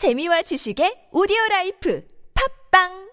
재미와 지식의 오디오 라이프. 팝빵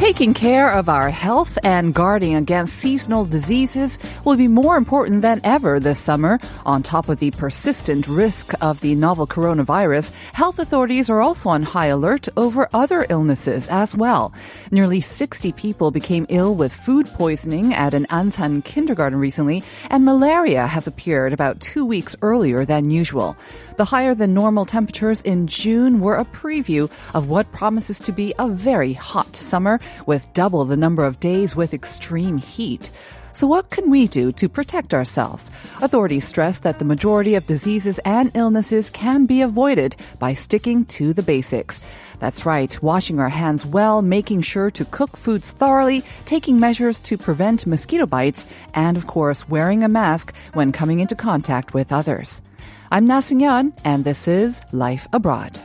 Taking care of our health and guarding against seasonal diseases will be more important than ever this summer. On top of the persistent risk of the novel coronavirus, health authorities are also on high alert over other illnesses as well. Nearly 60 people became ill with food poisoning at an Ansan kindergarten recently, and malaria has appeared about two weeks earlier than usual. The higher than normal temperatures in June were a preview of what promises to be a very hot summer with double the number of days with extreme heat. So what can we do to protect ourselves? Authorities stress that the majority of diseases and illnesses can be avoided by sticking to the basics. That's right, washing our hands well, making sure to cook foods thoroughly, taking measures to prevent mosquito bites, and of course, wearing a mask when coming into contact with others. I'm Na and this is Life Abroad.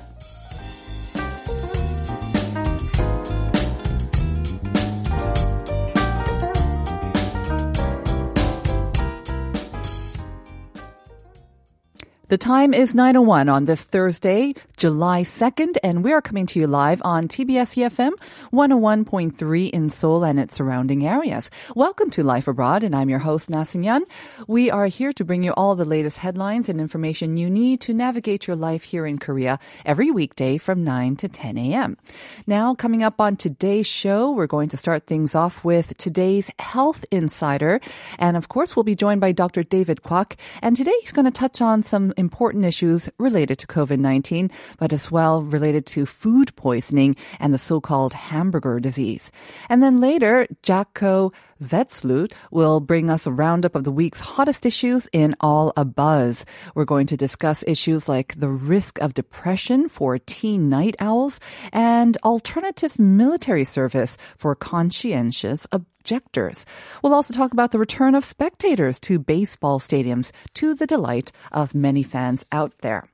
The time is 9.01 on this Thursday, July 2nd, and we are coming to you live on TBS EFM 101.3 in Seoul and its surrounding areas. Welcome to Life Abroad, and I'm your host, Nasinyan. We are here to bring you all the latest headlines and information you need to navigate your life here in Korea every weekday from 9 to 10 a.m. Now, coming up on today's show, we're going to start things off with today's Health Insider. And of course, we'll be joined by Dr. David Kwok. And today he's going to touch on some important issues related to COVID-19, but as well related to food poisoning and the so-called hamburger disease. And then later, Jacco Zwetsloot will bring us a roundup of the week's hottest issues in All a Buzz. We're going to discuss issues like the risk of depression for teen night owls and alternative military service for conscientious objectors. We'll also talk about the return of spectators to baseball stadiums to the delight of many fans out there.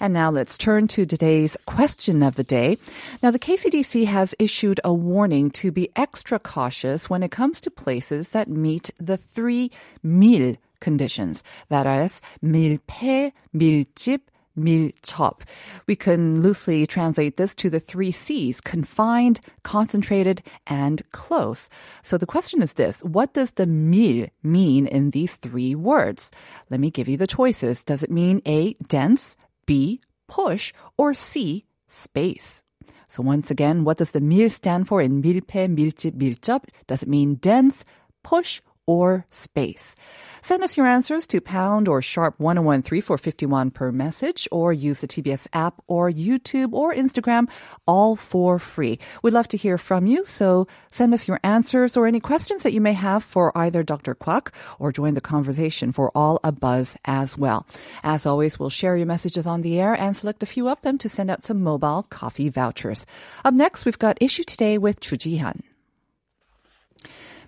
And now let's turn to today's question of the day. Now, the KCDC has issued a warning to be extra cautious when it comes to places that meet the three mil conditions. That is, 밀폐, 밀집, 밀접. We can loosely translate this to the three C's, confined, concentrated, and close. So the question is this, what does the 밀 mean in these three words? Let me give you the choices. Does it mean A, dense, B, push, or C, space? So once again, what does the 밀 stand for in 밀폐, 밀집, 밀접? Does it mean dense, push, or space? Send us your answers to pound or sharp 1013 for 51 per message or use the TBS app or YouTube or Instagram all for free. We'd love to hear from you. So send us your answers or any questions that you may have for either Dr. Kwok or join the conversation for all a buzz as well. As always, we'll share your messages on the air and select a few of them to send out some mobile coffee vouchers. Up next, we've got issue today with Chu Jihan.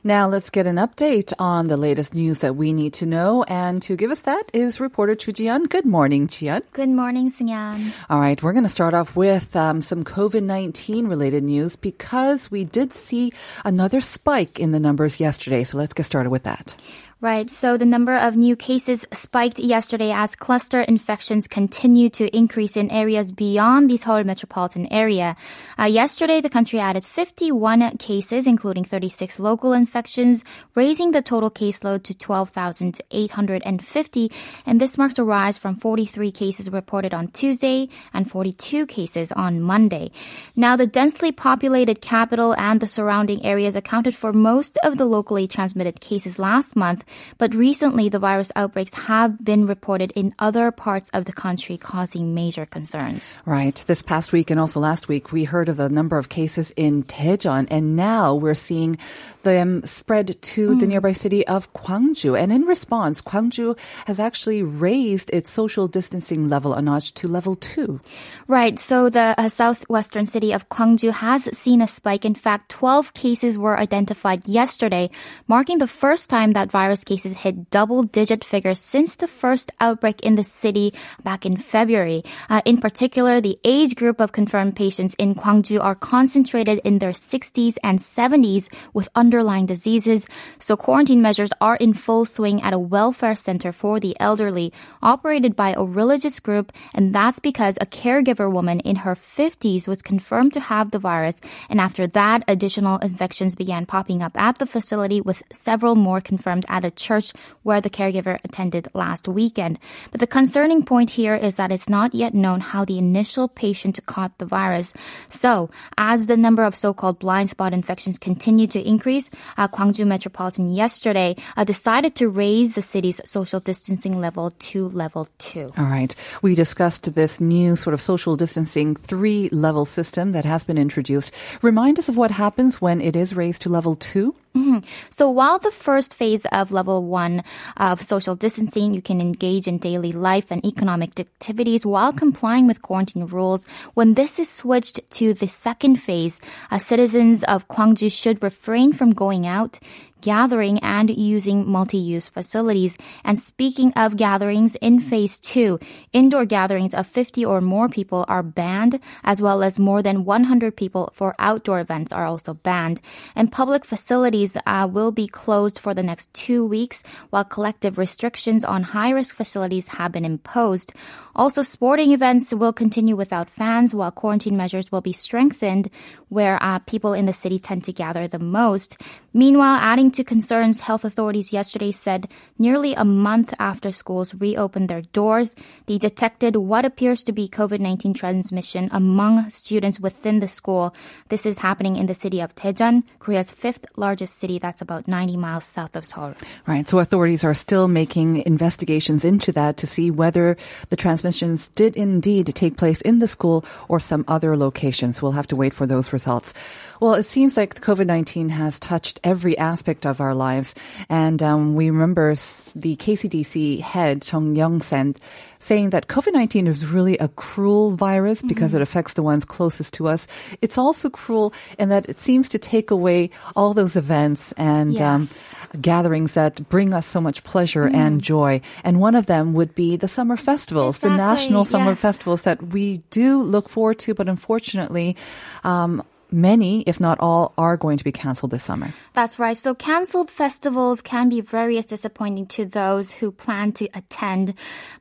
Now let's get an update on the latest news that we need to know. And to give us that is reporter Chu Jian. Good morning, Jian. Good morning, Sinyan. All right, we're going to start off with um, some COVID-19 related news because we did see another spike in the numbers yesterday. So let's get started with that. Right. So the number of new cases spiked yesterday as cluster infections continue to increase in areas beyond the Seoul metropolitan area. Uh, yesterday, the country added 51 cases, including 36 local infections, raising the total caseload to 12,850. And this marks a rise from 43 cases reported on Tuesday and 42 cases on Monday. Now, the densely populated capital and the surrounding areas accounted for most of the locally transmitted cases last month but recently the virus outbreaks have been reported in other parts of the country causing major concerns. Right. This past week and also last week, we heard of the number of cases in Daejeon, and now we're seeing them spread to mm. the nearby city of Gwangju. And in response, Gwangju has actually raised its social distancing level a notch to level two. Right. So the uh, southwestern city of Gwangju has seen a spike. In fact, 12 cases were identified yesterday, marking the first time that virus cases hit double digit figures since the first outbreak in the city back in February. Uh, in particular, the age group of confirmed patients in Gwangju are concentrated in their 60s and 70s with underlying diseases. So quarantine measures are in full swing at a welfare center for the elderly operated by a religious group. And that's because a caregiver woman in her 50s was confirmed to have the virus. And after that, additional infections began popping up at the facility with several more confirmed at a church where the caregiver attended last weekend. But the concerning point here is that it's not yet known how the initial patient caught the virus. So, as the number of so-called blind spot infections continue to increase, uh, Gwangju Metropolitan yesterday uh, decided to raise the city's social distancing level to level two. All right. We discussed this new sort of social distancing three level system that has been introduced. Remind us of what happens when it is raised to level two. Mm-hmm. So while the first phase of level one of social distancing, you can engage in daily life and economic activities while complying with quarantine rules. When this is switched to the second phase, uh, citizens of Gwangju should refrain from going out, gathering and using multi-use facilities. And speaking of gatherings, in phase two, indoor gatherings of 50 or more people are banned, as well as more than 100 people for outdoor events are also banned. And public facilities uh, will be closed for the next two weeks, while collective restrictions on high-risk facilities have been imposed. Also, sporting events will continue without fans, while quarantine measures will be strengthened where uh, people in the city tend to gather the most. Meanwhile, adding to concerns, health authorities yesterday said nearly a month after schools reopened their doors, they detected what appears to be COVID-19 transmission among students within the school. This is happening in the city of Daejeon, Korea's fifth largest city that's about 90 miles south of Seoul. Right. So authorities are still making investigations into that to see whether the transmissions did indeed take place in the school or some other locations. We'll have to wait for those results. Well, it seems like COVID-19 has touched every aspect of our lives. And um, we remember the KCDC head, Jung Eun-kyeong, saying that COVID-19 is really a cruel virus because mm-hmm. it affects the ones closest to us. It's also cruel in that it seems to take away all those events and um, yes. um, gatherings that bring us so much pleasure mm. and joy. And one of them would be the summer festivals, exactly. the national summer yes. festivals that we do look forward to, but unfortunately, um, many, if not all, are going to be canceled this summer. That's right. So canceled festivals can be very disappointing to those who plan to attend,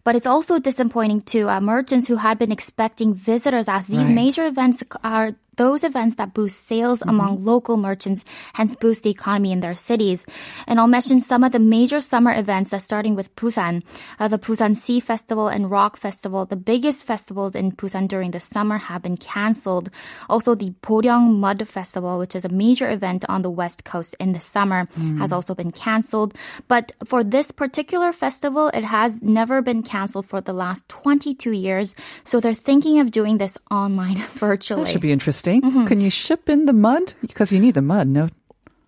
but it's also disappointing to uh, merchants who had been expecting visitors as these right. major events are those events that boost sales mm-hmm. among local merchants, hence boost the economy in their cities. And I'll mention some of the major summer events, uh, starting with Busan, uh, the Busan Sea Festival and Rock Festival. The biggest festivals in Busan during the summer have been cancelled. Also, the Boryeong Mud Festival, which is a major event on the west coast in the summer, mm. has also been cancelled. But for this particular festival, it has never been cancelled for the last 22 years. So they're thinking of doing this online virtually. That should be interesting interesting. Mm-hmm. Can you ship in the mud? Because you need the mud, no?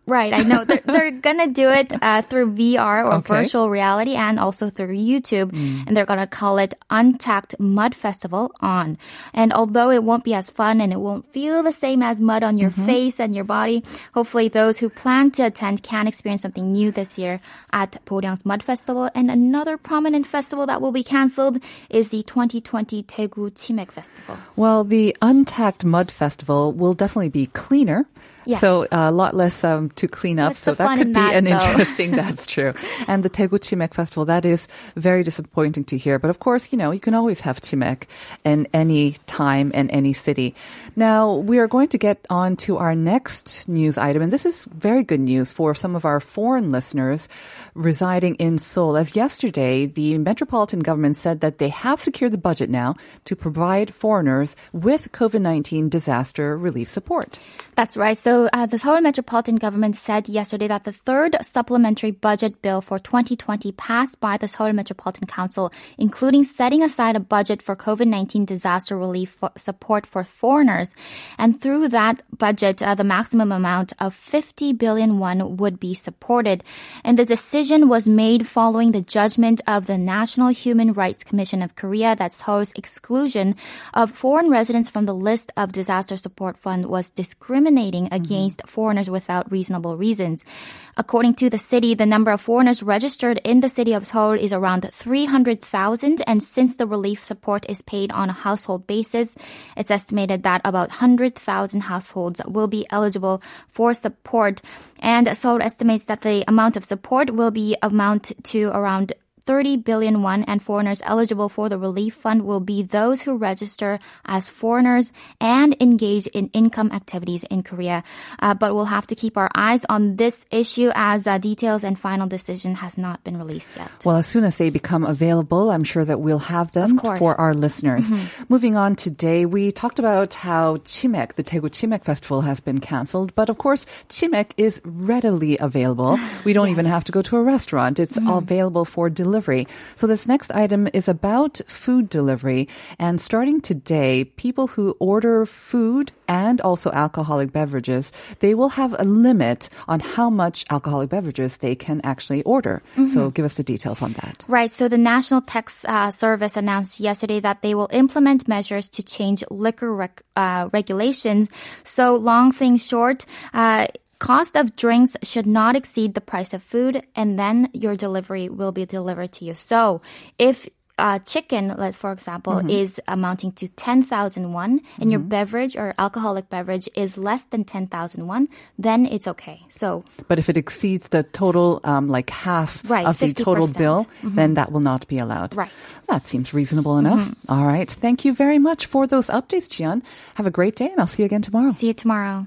Right, I know. They're, they're gonna do it uh, through VR or okay. virtual reality and also through YouTube. Mm. And they're gonna call it Untact Mud Festival on. And although it won't be as fun and it won't feel the same as mud on your mm-hmm. face and your body, hopefully those who plan to attend can experience something new this year at Boryeong's Mud Festival. And another prominent festival that will be canceled is the 2020 Daegu Chimek Festival. Well, the Untact Mud Festival will definitely be cleaner Yes. So uh, a lot less um, to clean up. What's so that could be that, an though? interesting. that's true. And the Daegu Chimek Festival, that is very disappointing to hear. But of course, you know, you can always have Chimek in any time and any city. Now we are going to get on to our next news item, and this is very good news for some of our foreign listeners residing in Seoul. As yesterday, the metropolitan government said that they have secured the budget now to provide foreigners with COVID-19 disaster relief support. That's right. So so uh, the Seoul Metropolitan Government said yesterday that the third supplementary budget bill for 2020 passed by the Seoul Metropolitan Council, including setting aside a budget for COVID-19 disaster relief for support for foreigners. And through that budget, uh, the maximum amount of 50 billion won would be supported. And the decision was made following the judgment of the National Human Rights Commission of Korea that Seoul's exclusion of foreign residents from the list of disaster support fund was discriminating against against foreigners without reasonable reasons. According to the city, the number of foreigners registered in the city of Seoul is around 300,000 and since the relief support is paid on a household basis, it's estimated that about 100,000 households will be eligible for support and Seoul estimates that the amount of support will be amount to around 30 billion won and foreigners eligible for the relief fund will be those who register as foreigners and engage in income activities in Korea. Uh, but we'll have to keep our eyes on this issue as uh, details and final decision has not been released yet. Well, as soon as they become available, I'm sure that we'll have them for our listeners. Mm-hmm. Moving on today, we talked about how Chimek, the Daegu Chimek Festival, has been canceled. But of course, Chimek is readily available. We don't yes. even have to go to a restaurant. It's mm-hmm. available for delivery delivery. So this next item is about food delivery. And starting today, people who order food and also alcoholic beverages, they will have a limit on how much alcoholic beverages they can actually order. Mm-hmm. So give us the details on that. Right. So the National Tax uh, Service announced yesterday that they will implement measures to change liquor rec- uh, regulations. So long thing short, uh, Cost of drinks should not exceed the price of food, and then your delivery will be delivered to you. So, if uh, chicken, let's for example, mm-hmm. is amounting to 10,000 won, and mm-hmm. your beverage or alcoholic beverage is less than 10,000 won, then it's okay. So, but if it exceeds the total, um, like half right, of 50%. the total bill, mm-hmm. then that will not be allowed. Right. That seems reasonable enough. Mm-hmm. All right. Thank you very much for those updates, Jian. Have a great day, and I'll see you again tomorrow. See you tomorrow.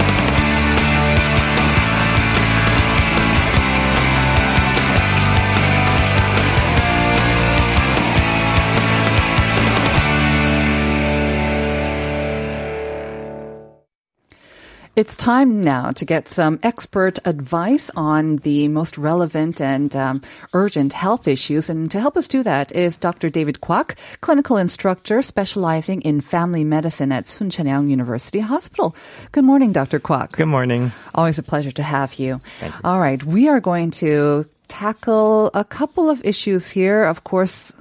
It's time now to get some expert advice on the most relevant and um, urgent health issues. And to help us do that is Dr. David Kwak, clinical instructor specializing in family medicine at Soonchunhyang University Hospital. Good morning, Dr. Kwak. Good morning. Always a pleasure to have you. Thank you. All right, we are going to tackle a couple of issues here. Of course,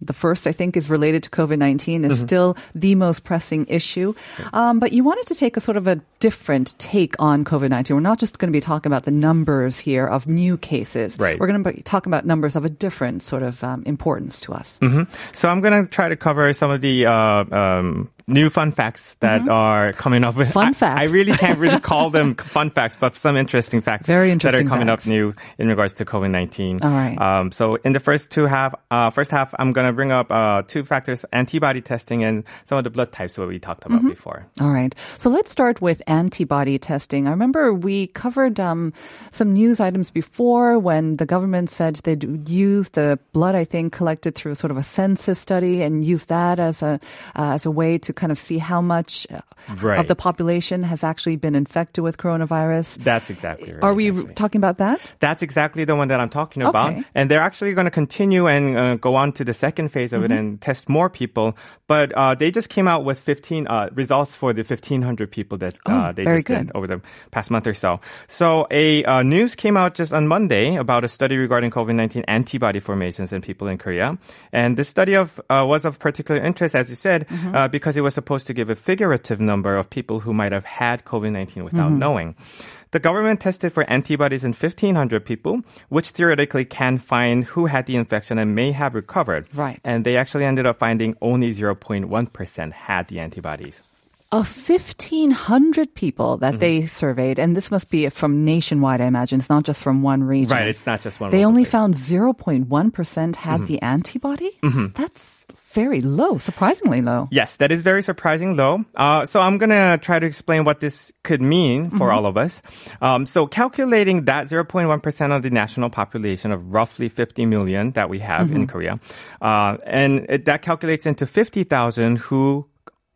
the first, I think, is related to COVID 19, is mm-hmm. still the most pressing issue. Um, but you wanted to take a sort of a different take on COVID 19. We're not just going to be talking about the numbers here of new cases. Right. We're going to be talking about numbers of a different sort of um, importance to us. Mm-hmm. So I'm going to try to cover some of the uh, um, new fun facts that mm-hmm. are coming up with. Fun I, facts. I really can't really call them fun facts, but some interesting facts. Very interesting that are coming facts. up new in regards to COVID nineteen. All right. Um, so in the first two half, uh, first half, I'm gonna bring up uh, two factors: antibody testing and some of the blood types that we talked about mm-hmm. before. All right. So let's start with antibody testing. I remember we covered um, some news items before when the government said they'd use the blood, I think, collected through sort of a census study and use that as a uh, as a way to kind of see how much uh, right. of the population has actually been infected with coronavirus. That's exactly right. Are we actually. talking about that? That's exactly the one that I'm talking about. Okay. And they're actually going to continue and uh, go on to the second phase of mm-hmm. it and test more people. But uh, they just came out with 15 uh, results for the 1,500 people that uh, oh, they just good. did over the past month or so. So a uh, news came out just on Monday about a study regarding COVID-19 antibody formations in people in Korea. And this study of was of particular interest, as you said, mm-hmm. because it was supposed to give a figurative number of people who might have had COVID 19 without mm-hmm. knowing. The government tested for antibodies in 1,500 people, which theoretically can find who had the infection and may have recovered. Right. And they actually ended up finding only 0.1% had the antibodies. Of 1,500 people that mm-hmm. they surveyed, and this must be from nationwide, I imagine. It's not just from one region. Right, it's not just one. They only found 0.1% had mm-hmm. the antibody? Mm-hmm. That's very low, surprisingly low. Yes, that is very surprising low. Uh, so I'm going to try to explain what this could mean for mm-hmm. all of us. Um, so calculating that 0.1% of the national population of roughly 50 million that we have mm-hmm. in Korea, uh, and it, that calculates into 50,000 who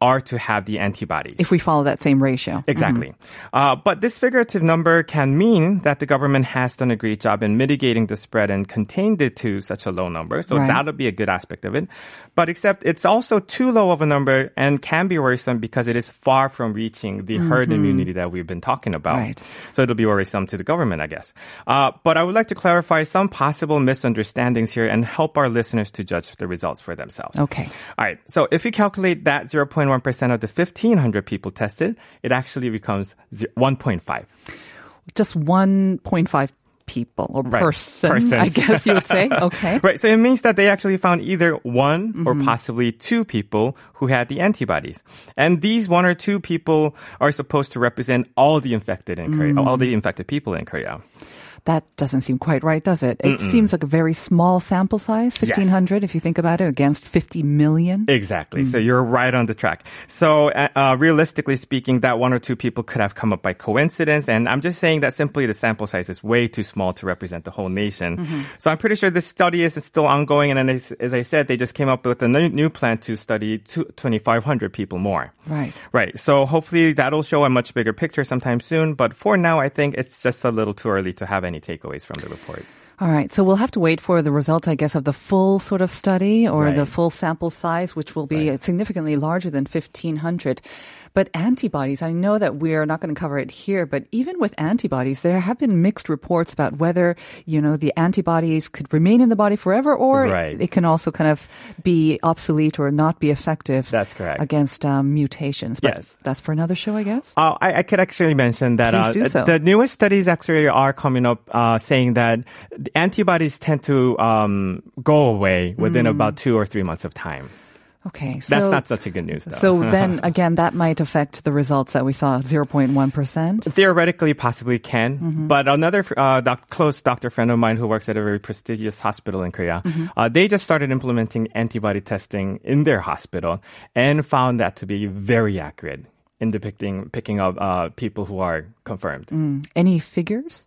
are to have the antibodies. If we follow that same ratio. Exactly. Uh, but this figurative number can mean that the government has done a great job in mitigating the spread and contained it to such a low number. So Right. that'll be a good aspect of it. But except it's also too low of a number and can be worrisome because it is far from reaching the herd immunity that we've been talking about. Right. So it'll be worrisome to the government, I guess. Uh, but I would like to clarify some possible misunderstandings here and help our listeners to judge the results for themselves. Okay. All right. So if we calculate that 0.1% of the 1,500 people tested, it actually becomes 1.5. Just 1.5 people or Right. person, Persons. I guess you would say. Okay. Right. So it means that they actually found either one or Mm-hmm. possibly two people who had the antibodies. And these one or two people are supposed to represent all the infected in Korea, all Mm. the infected people in Korea. That doesn't seem quite right, does it? It seems like a very small sample size, 1,500, if you think about it, against 50 million. Exactly. Mm. So you're right on the track. So uh, uh, realistically speaking, that one or two people could have come up by coincidence. And I'm just saying that simply the sample size is way too small to represent the whole nation. Mm-hmm. So I'm pretty sure this study is still ongoing. And as, as I said, they just came up with a new, new plan to study 2,500 people more. Right. Right. So hopefully that'll show a much bigger picture sometime soon. But for now, I think it's just a little too early to have any takeaways from the report. All right. So we'll have to wait for the results, I guess, of the full sort of study or the full sample size, which will be significantly larger than 1,500. But antibodies, I know that we're not going to cover it here, but even with antibodies, there have been mixed reports about whether, you know, the antibodies could remain in the body forever or Right. it can also kind of be obsolete or not be effective That's correct. against um, mutations. But Yes. that's for another show, I guess. Uh, I, I could actually mention that uh, so. the newest studies actually are coming up uh, saying that antibodies tend to um, go away within about two or three months of time. Okay. So, That's not such a good news, though. So then again, that might affect the results that we saw, 0.1%. Theoretically, possibly can, Mm-hmm. but another uh, doc- close doctor friend of mine who works at a very prestigious hospital in Korea, Mm-hmm. uh, they just started implementing antibody testing in their hospital and found that to be very accurate in depicting picking up uh, people who are confirmed. Any figures?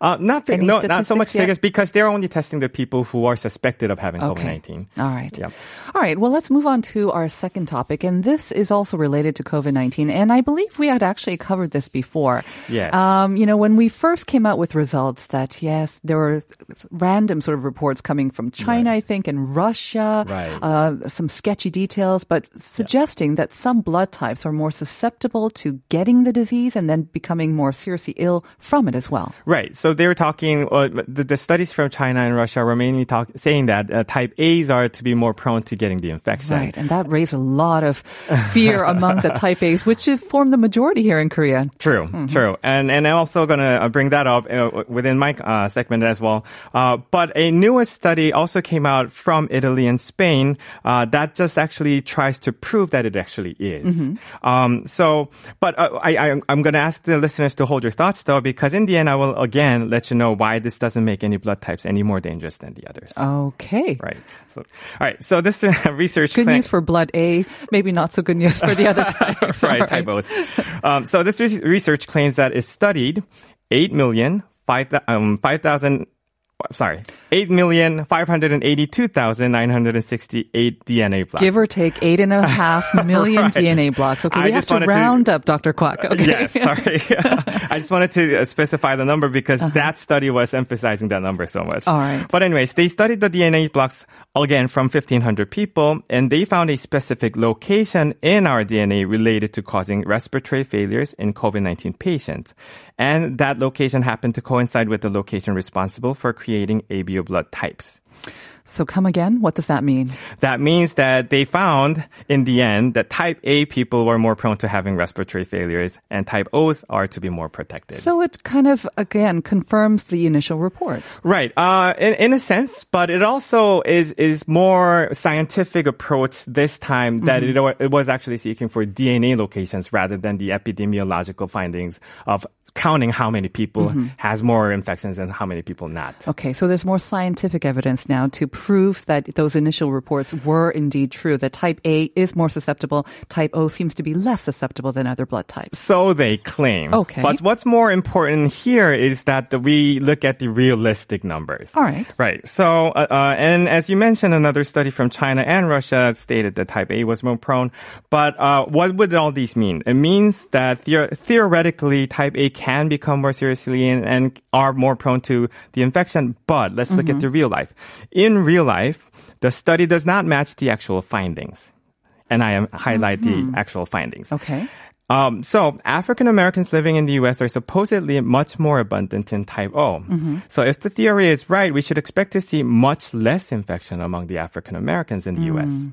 Uh, not fi- Any no, not so much yet? figures because they're only testing the people who are suspected of having COVID nineteen. All right. Yep. All right. Well, let's move on to our second topic. And this is also related to COVID 19. And I believe we had actually covered this before. Yes. Um, you know, when we first came out with results that, yes, there were random sort of reports coming from China, I think, and Russia, Right. uh, some sketchy details, but suggesting that some blood types are more susceptible to getting the disease and then becoming more seriously ill from it as well. Right. So they were talking. Uh, the, the studies from China and Russia were mainly talk, saying that uh, type A's are to be more prone to getting the infection. Right, and that raised a lot of fear among the type A's, which form the majority here in Korea. True, Mm-hmm. true, and and I'm also gonna uh, bring that up uh, within my uh, segment as well. Uh, but a newest study also came out from Italy and Spain uh, that just actually tries to prove that it actually is. Mm-hmm. Um, so, but uh, I, I I'm gonna ask the listeners to hold your thoughts though, because in the end, I will again let you know why this doesn't make any blood types any more dangerous than the others. Okay. Right. So, all right. So this uh, research Good news for blood A, maybe not so good news for the other types. right, All typos. Um, so this re- research claims that it studied 8 million, 5, um, 5,000, sorry, 8,582,968 DNA blocks. Give or take eight and a half million Right. DNA blocks. Okay, I we have to wanted to- round up Dr. Kwok. Okay. Yes, sorry. I just wanted to uh, specify the number because that study was emphasizing that number so much. Uh-huh. All right. But anyways, they studied the DNA blocks again from 1500 people and they found a specific location in our DNA related to causing respiratory failures in COVID-19 patients. And that location happened to coincide with the location responsible for creating ABO blood types. So come again. What does that mean? That means that they found in the end that type A people were more prone to having respiratory failures and type O's are to be more protected. So it kind of again confirms the initial reports. Right. Uh, in, in a sense, but it also is, is more scientific approach this time that it, it was actually seeking for DNA locations rather than the epidemiological findings of counting how many people Mm-hmm. has more infections and how many people not. Okay, so there's more scientific evidence now to prove that those initial reports were indeed true, that type A is more susceptible, type O seems to be less susceptible than other blood types. So they claim. Okay. But what's more important here is that we look at the realistic numbers. All right. Right. So, uh, uh, and as you mentioned, another study from China and Russia stated that type A was more prone. But uh, what would all these mean? It means that theo- theoretically, type A can become more seriously and, and are more prone to the infection. But let's look at mm-hmm. the real life. In real life, the study does not match the actual findings. And I am highlight the mm-hmm. actual findings. Okay. Um, so African Americans living in the U.S. are supposedly much more abundant in type O. Mm-hmm. So if the theory is right, we should expect to see much less infection among the African Americans in the U.S. Mm.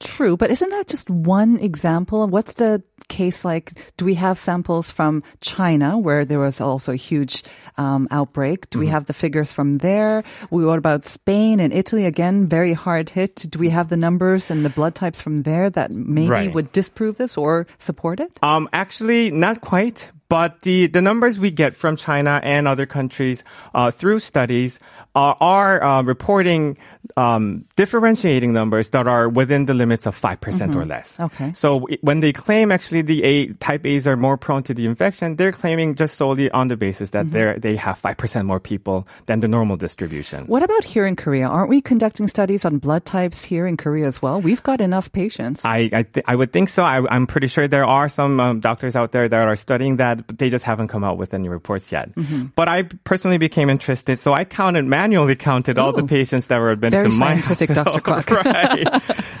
True, but isn't that just one example? What's the case like? Do we have samples from China where there was also a huge um, outbreak? Do we have the figures from there? We, what about Spain and Italy? Again, very hard hit. Do we have the numbers and the blood types from there that maybe Right. would disprove this or support it? Um, actually, not quite. But the, the numbers we get from China and other countries uh, through studies uh, are uh, reporting um, differentiating numbers that are within the limits of 5% or less. Okay. So when they claim actually the A, type A's are more prone to the infection, they're claiming just solely on the basis that they're, they have 5% more people than the normal distribution. What about here in Korea? Aren't we conducting studies on blood types here in Korea as well? We've got enough patients. I I, th- I would think so. I, I'm pretty sure there are some um, doctors out there that are studying that, but they just haven't come out with any reports yet. Mm-hmm. But I personally became interested, so I counted manually counted all the patients that were admitted Very to my scientific, hospital. Dr. Right.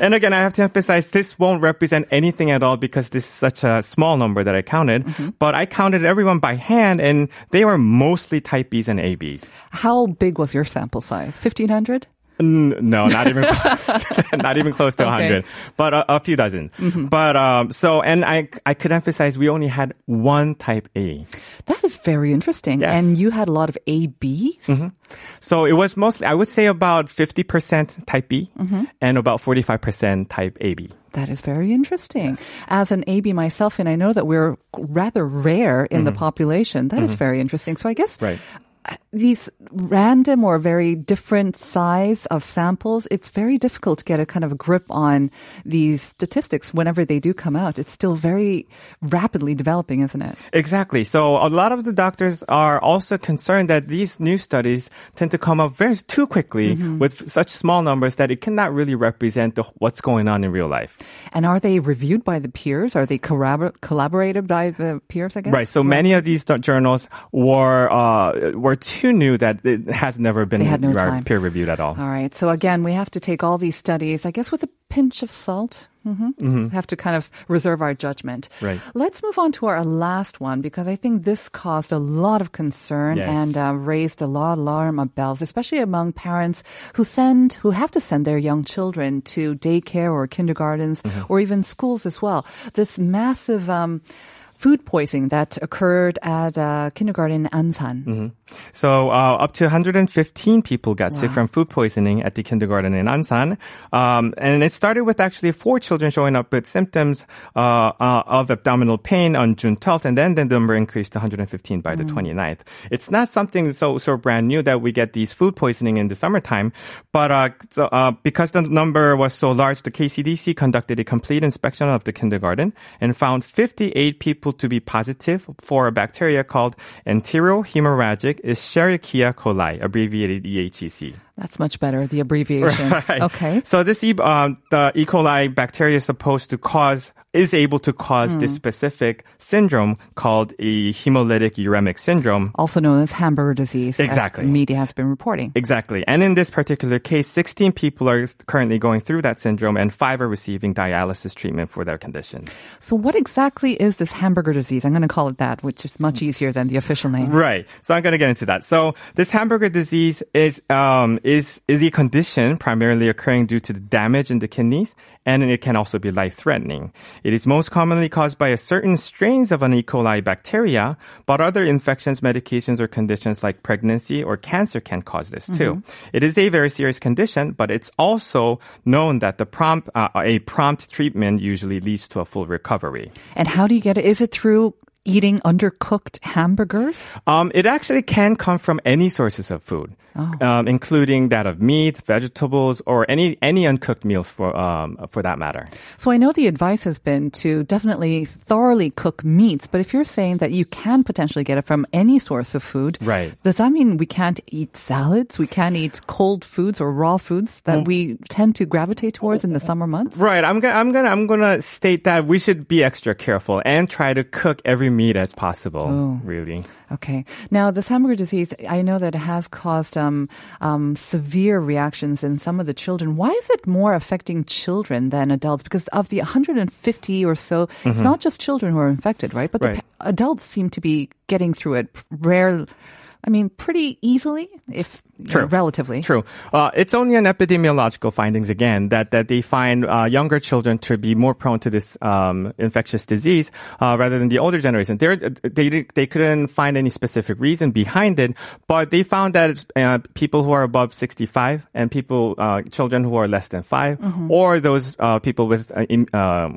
and again, I have to emphasize this won't represent anything at all because this is such a small number that I counted. Mm-hmm. But I counted everyone by hand, and they were mostly type Bs and ABs. How big was your sample size? 1500? N- No, not even close. To, not even close to Okay. Mm-hmm. 100, but a, a few dozen. But um, so, and I I could emphasize we only had one type A. That is very interesting. Yes. And you had a lot of ABs? So it was mostly, I would say, about 50% type B Mm-hmm. and about 45% type AB. That is very interesting. As an AB myself, and I know that we're rather rare in the population, That is very interesting. So I guess Right. These random or very different size of samples, it's very difficult to get a kind of grip on these statistics whenever they do come out. It's still very rapidly developing, isn't it? Exactly. So a lot of the doctors are also concerned that these new studies tend to come up very too quickly Mm-hmm. with such small numbers that it cannot really represent the, what's going on in real life. And are they reviewed by the peers? Are they corrobor- collaborated by the peers, I guess? Right. So many of these journals were uh, were too new that it has never been no time. peer reviewed at all. All right. So again, we have to take all these studies, I guess, with a pinch of salt. Mm-hmm. Have to kind of reserve our judgment. Right. Let's move on to our last one because I think this caused a lot of concern Yes. and uh, raised a lot of alarm bells, especially among parents who send, who have to send their young children to daycare or kindergartens or even schools as well. This massive. Um, Food poisoning that occurred at uh, kindergarten in Ansan. So uh, up to 115 people got sick from food poisoning at the kindergarten in Ansan, um, and it started with actually four children showing up with symptoms uh, uh, of abdominal pain on June 12th, and then the number increased to 115 by the 29th. It's not something so so brand new that we get these food poisoning in the summertime, but uh, so, uh, because the number was so large, the KCDC conducted a complete inspection of the kindergarten and found 58 people to be positive for a bacteria called enterohemorrhagic Escherichia coli, abbreviated EHEC. That's much better, the abbreviation. Right. Okay. So this uh, the E. coli bacteria is supposed to cause is able to cause this Hmm. specific syndrome called a hemolytic uremic syndrome. also known as hamburger disease. Exactly. As the media has been reporting. Exactly. And in this particular case, 16 people are currently going through that syndrome and five are receiving dialysis treatment for their condition. So, what exactly is this hamburger disease? I'm going to call it that, which is much easier than the official name. Right. So I'm going to get into that. So this hamburger disease is um, is is a condition primarily occurring due to the damage in the kidneys, and it can also be life threatening. It is most commonly caused by a certain strains of an E. coli bacteria, but other infections, medications, or conditions like pregnancy or cancer can cause this too. It is a very serious condition, but it's also known that the prompt uh, a prompt treatment usually leads to a full recovery. And how do you get it? Is it through eating undercooked hamburgers? Um, it actually can come from any sources of food, um, including that of meat, vegetables, or any any uncooked meals for um, for that matter. So I know the advice has been to definitely thoroughly cook meats, but if you're saying that you can potentially get it from any source of food, Right. does that mean we can't eat salads? We can't eat cold foods or raw foods that we tend to gravitate towards in the summer months? Right. I'm gonna I'm gonna I'm gonna state that we should be extra careful and try to cook every meat as possible. Really. Okay. Now, this hamburger disease, I know that it has caused um, um, severe reactions in some of the children. Why is it more affecting children than adults? Because of the 150 or so, it's not just children who are infected, right? But Mm-hmm. Right. the pa- adults seem to be getting through it rare. I mean, pretty easily, if you know, relatively. True. Uh, it's only an epidemiological findings again that, that they find uh, younger children to be more prone to this um, infectious disease uh, rather than the older generation. They're, they they couldn't find any specific reason behind it, but they found that uh, people who are above 65 and people uh, children who are less than 5 Mm-hmm. or those uh, people with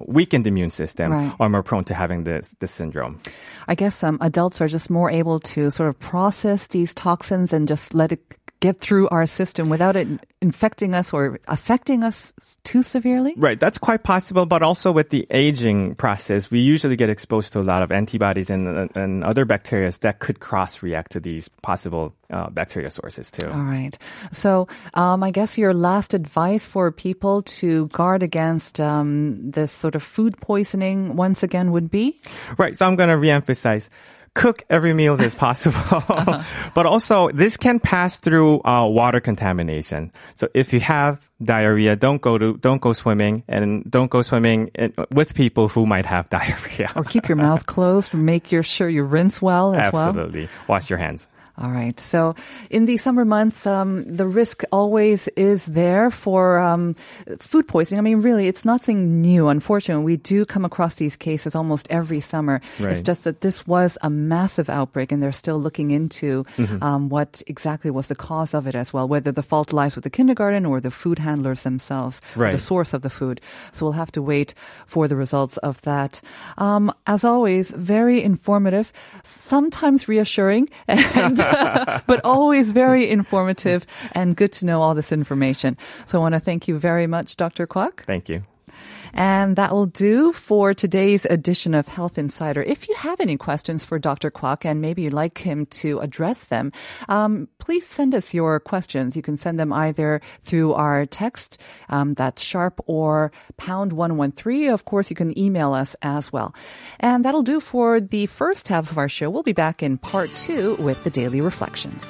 weakened immune system Right. are more prone to having this this syndrome. I guess um, adults are just more able to sort of process these toxins and just let it get through our system without it infecting us or affecting us too severely. Right, that's quite possible, but also with the aging process, we usually get exposed to a lot of antibodies and, and other bacteria that could cross react to these possible uh, bacteria sources too. All right. So, um, I guess your last advice for people to guard against um, this sort of food poisoning once again would be? Right, so I'm going to reemphasize. Cook every meal as possible, but also this can pass through uh, water contamination. So if you have diarrhea, don't go to don't go swimming, and don't go swimming in, with people who might have diarrhea. Or keep your mouth closed. Make your sure you rinse well as well. Absolutely, wash your hands. All right. So in the summer months, um, the risk always is there for um, food poisoning. I mean, really, it's nothing new. Unfortunately, we do come across these cases almost every summer. It's just that this was a massive outbreak, and they're still looking into Mm-hmm. um, what exactly was the cause of it as well, whether the fault lies with the kindergarten or the food handlers themselves, or the source of the food. So we'll have to wait for the results of that. Um, as always, very informative, sometimes reassuring, and but always very informative and good to know all this information. So I want to thank you very much, Dr. Kwok. Thank you. And that will do for today's edition of Health Insider. If you have any questions for Dr. Kwok and maybe you'd like him to address them, um, please send us your questions. You can send them either through our text, um, that's sharp or pound 113. Of course, you can email us as well. And that'll do for the first half of our show. We'll be back in part two with the daily reflections.